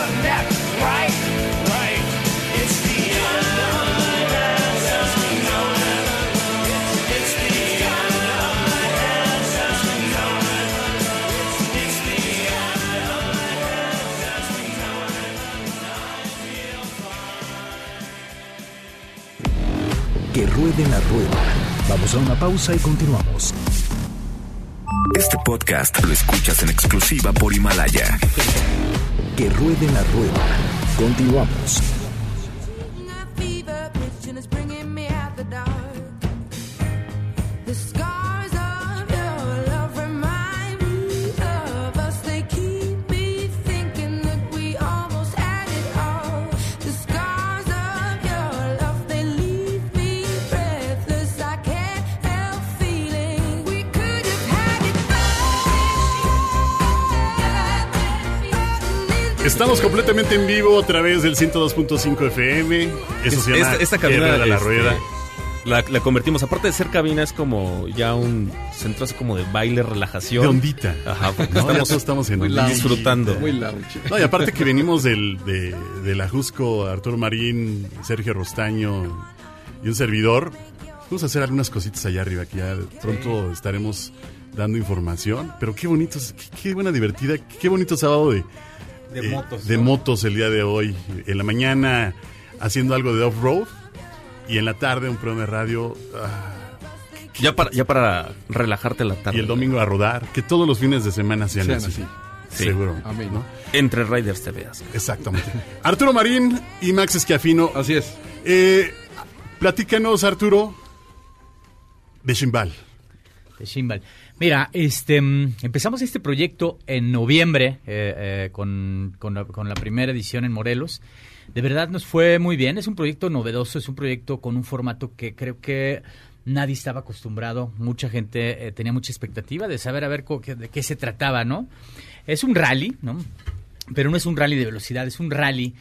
Speaker 1: pausa y continuamos. Este podcast lo escuchas en exclusiva por Himalaya. Que ruede la rueda. Continuamos.
Speaker 4: Completamente en vivo a través del 102.5 FM. Eso se llama
Speaker 5: esta, cabina
Speaker 4: Rueda la
Speaker 5: este,
Speaker 4: rueda.
Speaker 5: La, la convertimos, aparte de ser cabina, es como ya un centro así como de baile, relajación.
Speaker 4: De ondita.
Speaker 5: Ajá, porque
Speaker 4: No,
Speaker 5: estamos,
Speaker 4: en
Speaker 6: Muy
Speaker 4: ondita.
Speaker 5: disfrutando.
Speaker 6: Muy lounge.
Speaker 4: No, y aparte que venimos del, de, de la Jusco, Arturo Marín, Sergio Rostaño y un servidor. Vamos a hacer algunas cositas allá arriba, que ya pronto estaremos dando información. Pero qué bonito, qué, qué buena divertida, qué bonito sábado de,
Speaker 7: De
Speaker 4: eh,
Speaker 7: motos,
Speaker 4: de
Speaker 7: ¿no?
Speaker 4: motos el día de hoy. En la mañana haciendo algo de off-road y en la tarde un programa de radio ah,
Speaker 5: Ya para, ya para relajarte la tarde.
Speaker 4: y el domingo a rodar. Que todos los fines de semana sean,
Speaker 6: Sean
Speaker 4: así.
Speaker 6: así.
Speaker 5: Sí.
Speaker 4: Seguro.
Speaker 6: Amén.
Speaker 4: ¿no?
Speaker 5: Entre Riders te veas.
Speaker 4: Exactamente. Arturo Marín y Max Esquiafino.
Speaker 6: Así es.
Speaker 4: Eh, platícanos, Arturo, de Shimbal.
Speaker 7: de Shimbal. Mira, este, mm, empezamos este proyecto en noviembre eh, eh, con, con la, primera edición en Morelos. De verdad nos fue muy bien. Es un proyecto novedoso, es un proyecto con un formato que creo que nadie estaba acostumbrado. Mucha gente eh, tenía mucha expectativa de saber a ver de qué se trataba, ¿no? Es un rally, ¿no? Pero no es un rally de velocidad, es un rally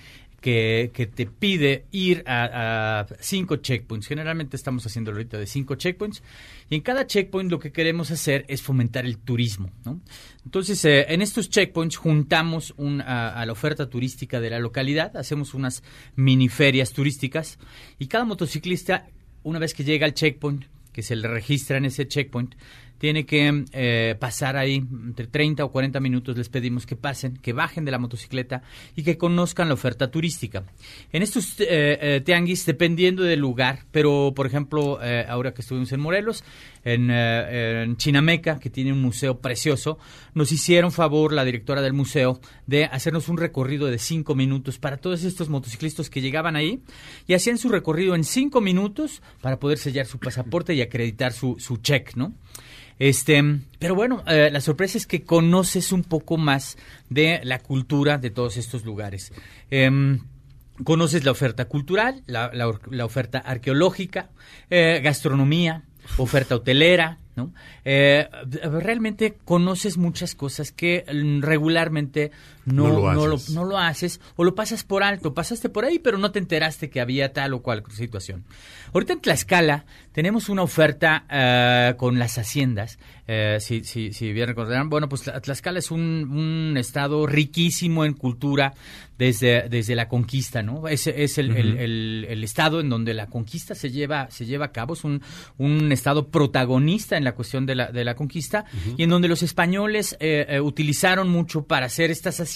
Speaker 7: que, que te pide ir a, a cinco checkpoints. Generalmente estamos haciendo ahorita de cinco checkpoints. Y en cada checkpoint lo que queremos hacer es fomentar el turismo. ¿no? Entonces, eh, en estos checkpoints juntamos un- a, a la oferta turística de la localidad, hacemos unas mini ferias turísticas y cada motociclista, una vez que llega al checkpoint, que se le registra en ese checkpoint, tiene que eh, pasar ahí entre 30 o 40 minutos, les pedimos que pasen, que bajen de la motocicleta y que conozcan la oferta turística. En estos eh, eh, tianguis, dependiendo del lugar, pero por ejemplo, eh, ahora que estuvimos en Morelos, en, Chinameca, que tiene un museo precioso, nos hicieron favor la directora del museo de hacernos un recorrido de cinco minutos para todos estos motociclistas que llegaban ahí y hacían su recorrido en cinco minutos para poder sellar su pasaporte y acreditar su, su check, ¿no? Este, pero bueno, eh, la sorpresa es que conoces un poco más de la cultura de todos estos lugares. Em, conoces la oferta cultural, la, oferta arqueológica, eh, gastronomía, oferta hotelera, ¿no? Eh, realmente conoces muchas cosas que mm, regularmente no,
Speaker 4: No lo
Speaker 7: no lo-
Speaker 4: haces.
Speaker 7: no lo haces o lo pasas por alto. Pasaste por ahí, pero no te enteraste que había tal o cual situación. Ahorita en Tlaxcala tenemos una oferta eh, con las haciendas. Eh, si, si, si bien recordarán, bueno, pues Tla- Tlaxcala es un, un estado riquísimo en cultura desde, desde la conquista, ¿no? Es, es el, el- el- el estado en donde la conquista se lleva, se lleva a cabo, es un, un estado protagonista en la cuestión de la, de la conquista y en donde los españoles eh, eh, utilizaron mucho para hacer estas haciendas,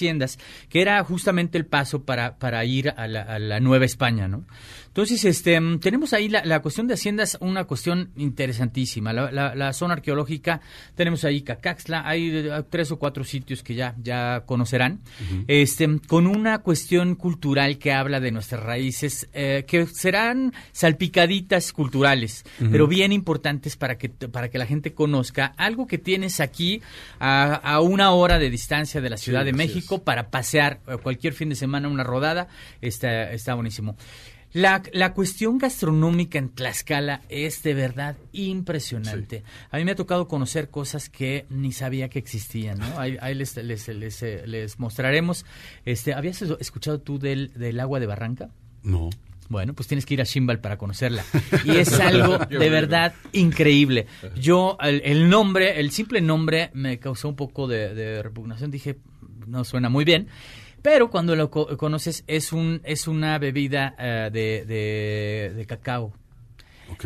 Speaker 7: que era justamente el paso para, para ir a la, a la Nueva España, ¿no? Entonces, este, tenemos ahí la, la cuestión de haciendas, una cuestión interesantísima. La, la- la zona arqueológica, tenemos ahí Cacaxtla, hay eh, tres o cuatro sitios que ya, ya conocerán, este, con una cuestión cultural que habla de nuestras raíces, eh, que serán salpicaditas culturales, pero bien importantes para que, para que la gente conozca algo que tienes aquí a, a una hora de distancia de la Ciudad de México para pasear eh, cualquier fin de semana una rodada, está, está buenísimo. La, la cuestión gastronómica en Tlaxcala es de verdad impresionante. A mí me ha tocado conocer cosas que ni sabía que existían, ¿no? Ahí, ahí les, les, les, eh, les mostraremos. Este, ¿Habías escuchado tú del, del agua de Barranca?
Speaker 4: No.
Speaker 7: Bueno, pues tienes que ir a Shimbal para conocerla. Y es algo de verdad increíble. Yo, el, el nombre, el simple nombre me causó un poco de, de repugnación. Dije, no suena muy bien. Pero cuando lo co- conoces, es, un, es una bebida eh, de, de cacao.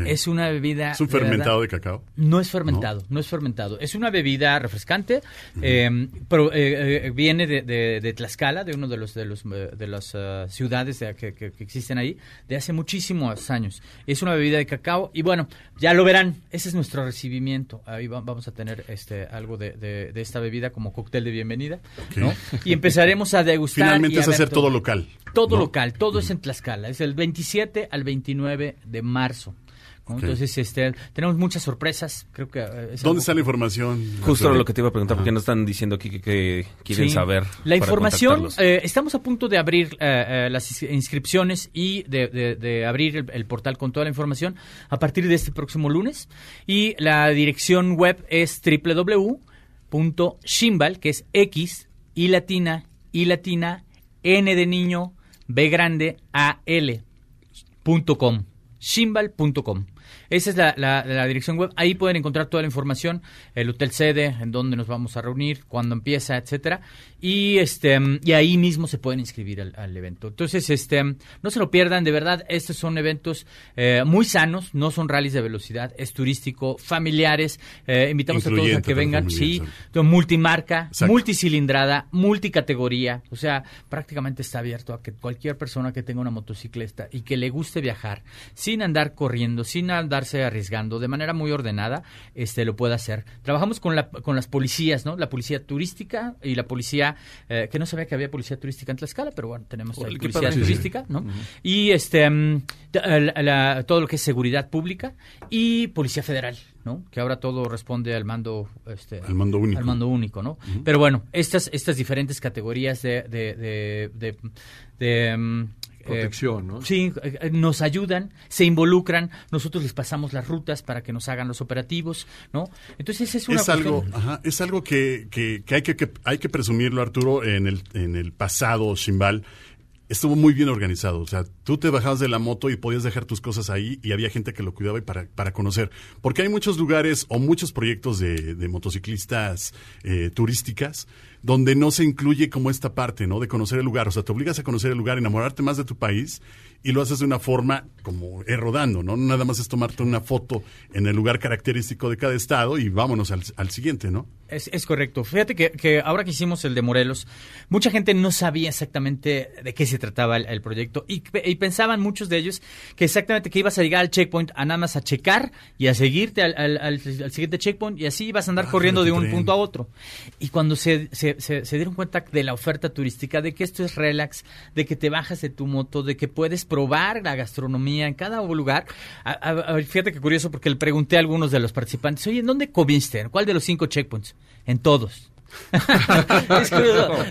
Speaker 7: Es una bebida...
Speaker 4: ¿Es un
Speaker 7: de verdad,
Speaker 4: fermentado de cacao?
Speaker 7: no es fermentado, no, es fermentado. Es una bebida refrescante, eh, pero eh, eh, viene de, de- de Tlaxcala, de uno de los de los eh, de las eh, ciudades de- que, que- que existen ahí, de hace muchísimos años. Es una bebida de cacao y bueno, ya lo verán. Ese es nuestro recibimiento. Ahí va- vamos a tener este algo de, de- esta bebida como cóctel de bienvenida, ¿no? Y empezaremos a degustar.
Speaker 4: Finalmente
Speaker 7: y a
Speaker 4: es hacer todo local.
Speaker 7: todo
Speaker 4: ¿no?
Speaker 7: local, todo es en Tlaxcala. Es el 27 al 29 de marzo. ¿No? Entonces, este, tenemos muchas sorpresas. Creo que eh, es
Speaker 4: ¿Dónde
Speaker 7: algo-
Speaker 4: está la información?
Speaker 5: Justo lo que te iba a preguntar,
Speaker 4: Ajá.
Speaker 5: porque nos están diciendo aquí que, que quieren
Speaker 7: Sí.
Speaker 5: saber.
Speaker 7: La información, eh, estamos a punto de abrir eh, eh, las ins- inscripciones y de, de- de abrir el, el portal con toda la información a partir de este próximo lunes. Y la dirección web es www.shimbal, que es X, y latina, y latina, N de niño, B grande, A L punto com, shimbal.com. Esa es la, la- dirección web. Ahí pueden encontrar toda la información, el hotel sede, en dónde nos vamos a reunir, cuándo empieza, etcétera. Y este y ahí mismo se pueden inscribir al, al evento. Entonces, este no se lo pierdan, de verdad, estos son eventos eh, muy sanos, no son rallies de velocidad, es turístico, familiares. eh, invitamos a todos a que vengan, sí, multimarca,
Speaker 4: Exacto.
Speaker 7: multicilindrada, multicategoría, o sea, prácticamente está abierto a que cualquier persona que tenga una motocicleta y que le guste viajar sin andar corriendo, sin andarse arriesgando, de manera muy ordenada, este lo pueda hacer. Trabajamos con la con las policías, ¿no? La policía turística y la policía eh, que no sabía que había policía turística en Tlaxcala, pero bueno, tenemos ahí policía turística, ¿no? Y este mm, la- la- todo lo que es seguridad pública y policía federal, ¿no? Que ahora todo responde al mando este
Speaker 4: Al mando único.
Speaker 7: al mando único, ¿no? Pero bueno, estas estas diferentes categorías de de de, de- de, mm, eh,
Speaker 6: Protección, ¿no?
Speaker 7: Sí, eh, nos ayudan, se involucran, nosotros les pasamos las rutas para que nos hagan los operativos, ¿no? Entonces es una
Speaker 4: es algo, ajá, es algo que, que- que hay que, que hay que presumirlo, Arturo, en el, en el pasado Shimbal. Estuvo muy bien organizado. O sea, tú te bajabas de la moto y podías dejar tus cosas ahí y había gente que lo cuidaba y para, para conocer. Porque hay muchos lugares o muchos proyectos de, de motociclistas eh, turísticas donde no se incluye como esta parte, ¿no? De conocer el lugar. O sea, te obligas a conocer el lugar, enamorarte más de tu país y lo haces de una forma como eh, rodando, ¿no? Nada más es tomarte una foto en el lugar característico de cada estado y vámonos al, al siguiente, ¿no?
Speaker 7: Es, es correcto. Fíjate que, que ahora que hicimos el de Morelos, mucha gente no sabía exactamente de qué se trataba el, el proyecto y, pe- y pensaban muchos de ellos que exactamente que ibas a llegar al checkpoint a nada más a checar y a seguirte al, al- siguiente checkpoint y así ibas a andar
Speaker 4: Ah,
Speaker 7: corriendo de un
Speaker 4: tren.
Speaker 7: punto a otro. Y cuando se, se, se- se dieron cuenta de la oferta turística, de que esto es relax, de que te bajas de tu moto, de que puedes probar la gastronomía en cada lugar. A- a- fíjate que curioso porque le pregunté a algunos de los participantes, oye, ¿en dónde comiste? ¿En cuál de los cinco checkpoints? En todos. Es.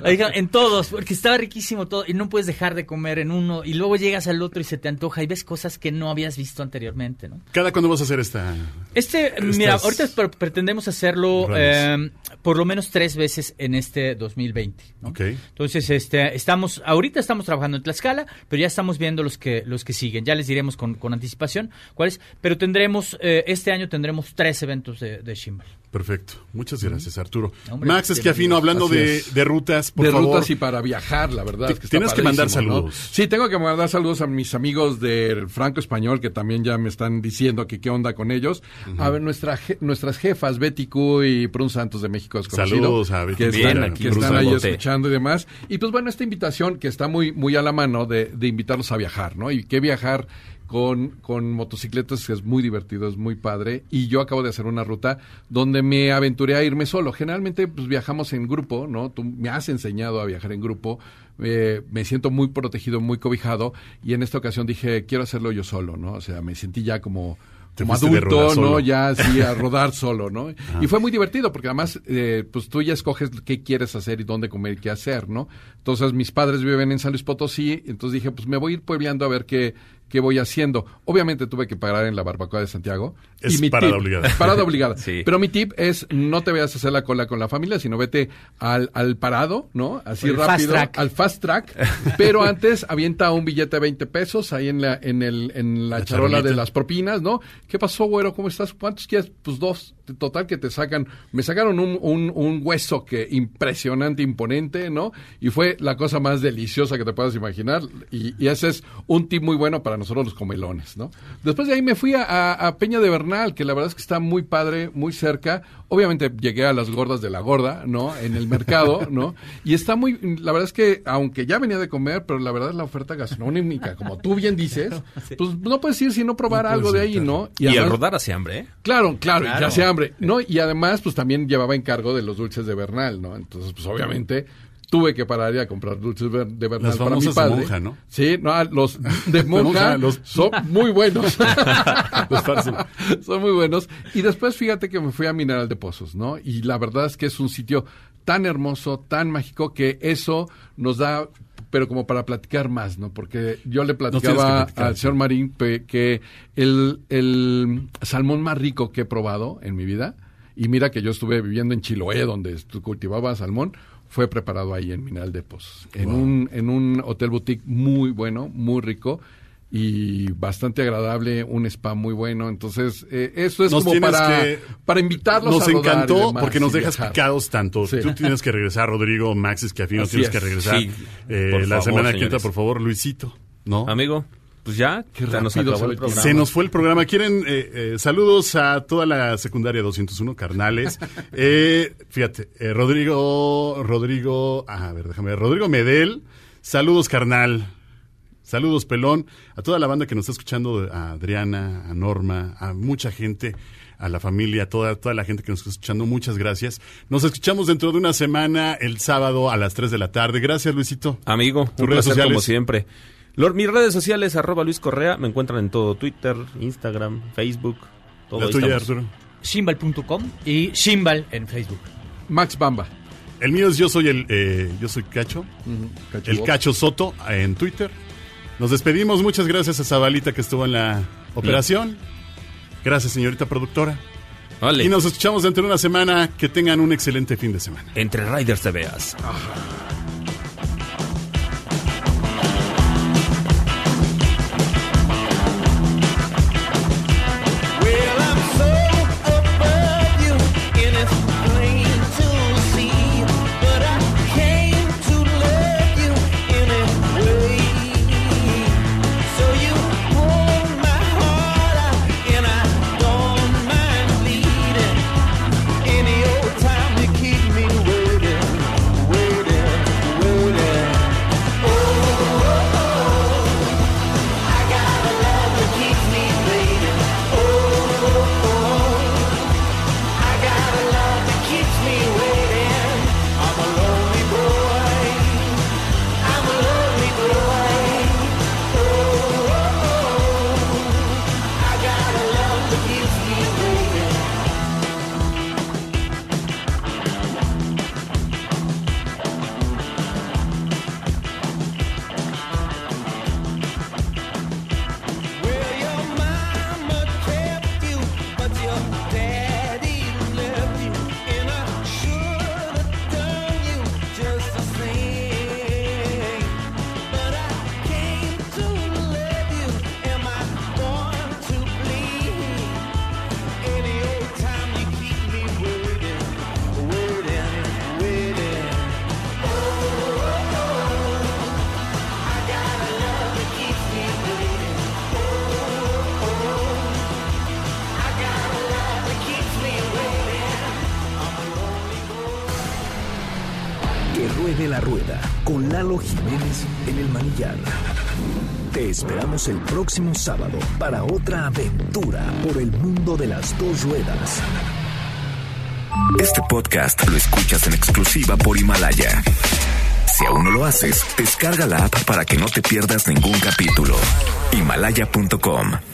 Speaker 7: Oiga, en todos, porque estaba riquísimo todo y no puedes dejar de comer en uno y luego llegas al otro y se te antoja y ves cosas que no habías visto anteriormente, ¿no?
Speaker 4: ¿Cada cuándo vas a hacer esta?
Speaker 7: Este,
Speaker 4: Estas
Speaker 7: mira, ahorita pre- pretendemos hacerlo eh, por lo menos tres veces en este 2020. ¿no?
Speaker 4: Ok.
Speaker 7: Entonces, este, estamos, ahorita estamos trabajando en Tlaxcala, pero ya estamos viendo los que, los que siguen. Ya les diremos con, con anticipación cuáles, pero tendremos, eh, este año tendremos tres eventos de, de Shimbal.
Speaker 4: Perfecto. Muchas gracias, Arturo.
Speaker 7: Hombre,
Speaker 4: Max Esquiafino, hablando
Speaker 6: Así
Speaker 4: de,
Speaker 6: es.
Speaker 4: de rutas, por
Speaker 6: de
Speaker 4: favor.
Speaker 6: rutas y para viajar, la verdad. Es que
Speaker 4: tienes que mandar saludos.
Speaker 6: Sí, tengo que mandar saludos a mis amigos del Franco Español, que también ya me están diciendo que qué onda con ellos. A ver, nuestra, je- nuestras jefas, Betty Q y Prun Santos de México Desconocido.
Speaker 4: Saludos a Betty
Speaker 6: que están,
Speaker 5: Bien, aquí,
Speaker 6: que están ahí escuchando y demás. Y pues bueno, esta invitación que está muy, muy a la mano de, de invitarlos a viajar, ¿no? Y que viajar con, con motocicletas es muy divertido, es muy padre. Y yo acabo de hacer una ruta donde me aventuré a irme solo. Generalmente pues viajamos en grupo, ¿no? Tú me has enseñado a viajar en grupo. Eh, me siento muy protegido, muy cobijado. Y en esta ocasión dije, quiero hacerlo yo solo, ¿no? O sea, me sentí ya como... Como adulto, ¿no? Ya así a rodar solo, ¿no? Y fue muy divertido porque además, eh, pues tú ya escoges qué quieres hacer y dónde comer y qué hacer, ¿no? Entonces mis padres viven en San Luis Potosí, entonces dije, pues me voy a ir puebleando a ver qué, qué voy haciendo. Obviamente tuve que parar en la barbacoa de Santiago.
Speaker 4: Es
Speaker 6: mi
Speaker 4: parada
Speaker 6: tip-
Speaker 4: obligada.
Speaker 6: Parada obligada.
Speaker 5: Sí.
Speaker 6: Pero mi tip es no te vayas a hacer la cola con la familia, sino vete al, al parado, ¿no? Así
Speaker 7: El fast
Speaker 6: rápido,
Speaker 7: track.
Speaker 6: al fast track. Pero antes avienta un billete de 20 pesos ahí en la, en el, en la,
Speaker 4: La
Speaker 6: charola de las propinas, ¿no? ¿Qué pasó, güero? ¿Cómo estás? ¿Cuántos quieres? Pues dos. Total que te sacan, me sacaron un, un, un hueso que impresionante, imponente, ¿no? Y fue la cosa más deliciosa que te puedas imaginar. Y, y ese es un tip muy bueno para nosotros los comelones, ¿no? Después de ahí me fui a, a- a Peña de Bernal, que la verdad es que está muy padre, muy cerca. Obviamente llegué a las gordas de la gorda, ¿no? En el mercado, ¿no? Y está muy, la verdad es que, aunque ya venía de comer, pero la verdad es la oferta gastronómica, como tú bien dices, pues no puedes ir si no probar
Speaker 4: No
Speaker 6: algo de ahí. ¿no?
Speaker 5: Y, al
Speaker 6: además-
Speaker 5: rodar hace hambre, ¿eh?
Speaker 6: Claro, claro, y
Speaker 7: Claro.
Speaker 6: ya hace hambre, ¿no? Y además, pues también llevaba encargo de los dulces de Bernal, ¿no? Entonces, pues obviamente tuve que parar y a comprar dulces de Bernal para mi
Speaker 4: de
Speaker 6: padre.
Speaker 4: monja, ¿no?
Speaker 6: Sí, no, ah, los de monja,
Speaker 4: los-
Speaker 6: son muy buenos.
Speaker 4: Los
Speaker 6: son muy buenos. Y después fíjate que me fui a Mineral de Pozos, ¿no? Y la verdad es que es un sitio tan hermoso, tan mágico, que eso nos da pero como para platicar más, ¿no? Porque yo le platicaba al señor Marín que el, el salmón más rico que he probado en mi vida, y mira que yo estuve viviendo en Chiloé, donde cultivaba salmón, fue preparado ahí en Mineral de Pozos, en, un, en un hotel boutique muy bueno, muy rico y bastante agradable, un spa muy bueno. Entonces, eh, eso es
Speaker 4: Nos
Speaker 6: como para,
Speaker 4: que-
Speaker 6: para invitarlos
Speaker 4: Nos
Speaker 6: a y
Speaker 4: encantó
Speaker 6: demás
Speaker 4: porque nos dejas
Speaker 6: viajar.
Speaker 4: picados tanto.
Speaker 6: Sí.
Speaker 4: Tú tienes que regresar, Rodrigo, Maxis, que a fin no tienes
Speaker 6: es.
Speaker 4: que regresar.
Speaker 3: Sí,
Speaker 4: Eh, la
Speaker 3: favor,
Speaker 4: semana que entra, por favor, Luisito. ¿No?
Speaker 3: Amigo, pues ya,
Speaker 6: Qué
Speaker 3: nos acabó
Speaker 6: se
Speaker 3: el programa.
Speaker 4: Se nos fue el programa. ¿Quieren eh, eh, saludos a toda la secundaria 201, carnales? Eh, fíjate, eh, Rodrigo, Rodrigo, a ver, déjame ver, Rodrigo Medel, saludos, carnal. Saludos, pelón, a toda la banda que nos está escuchando, a Adriana, a Norma, a mucha gente, a la familia, a toda, toda la gente que nos está escuchando, muchas gracias. Nos escuchamos dentro de una semana, el sábado a las 3 de la tarde. Gracias, Luisito.
Speaker 3: Amigo,
Speaker 4: ¿Tus
Speaker 3: un
Speaker 4: redes
Speaker 3: placer como siempre. Lor- mis redes sociales, arroba Luis Correa, me encuentran en todo Twitter, Instagram, Facebook, todo
Speaker 4: La tuya. Arturo.
Speaker 7: Shimbal.com y Shimbal en Facebook.
Speaker 6: Max Bamba.
Speaker 4: El mío es yo soy el, eh, yo soy Cacho.
Speaker 6: Cacho
Speaker 4: El
Speaker 6: Bob.
Speaker 4: Cacho Soto en Twitter. Nos despedimos. Muchas gracias a Zabalita que estuvo en la operación. Gracias, señorita productora.
Speaker 3: Vale.
Speaker 4: Y nos escuchamos dentro de una semana. Que tengan un excelente fin de semana.
Speaker 3: Entre Riders te veas.
Speaker 1: El próximo sábado para otra aventura por el mundo de las dos ruedas. Este podcast lo escuchas en exclusiva por Himalaya. Si aún no lo haces, descarga la app para que no te pierdas ningún capítulo. Himalaya.com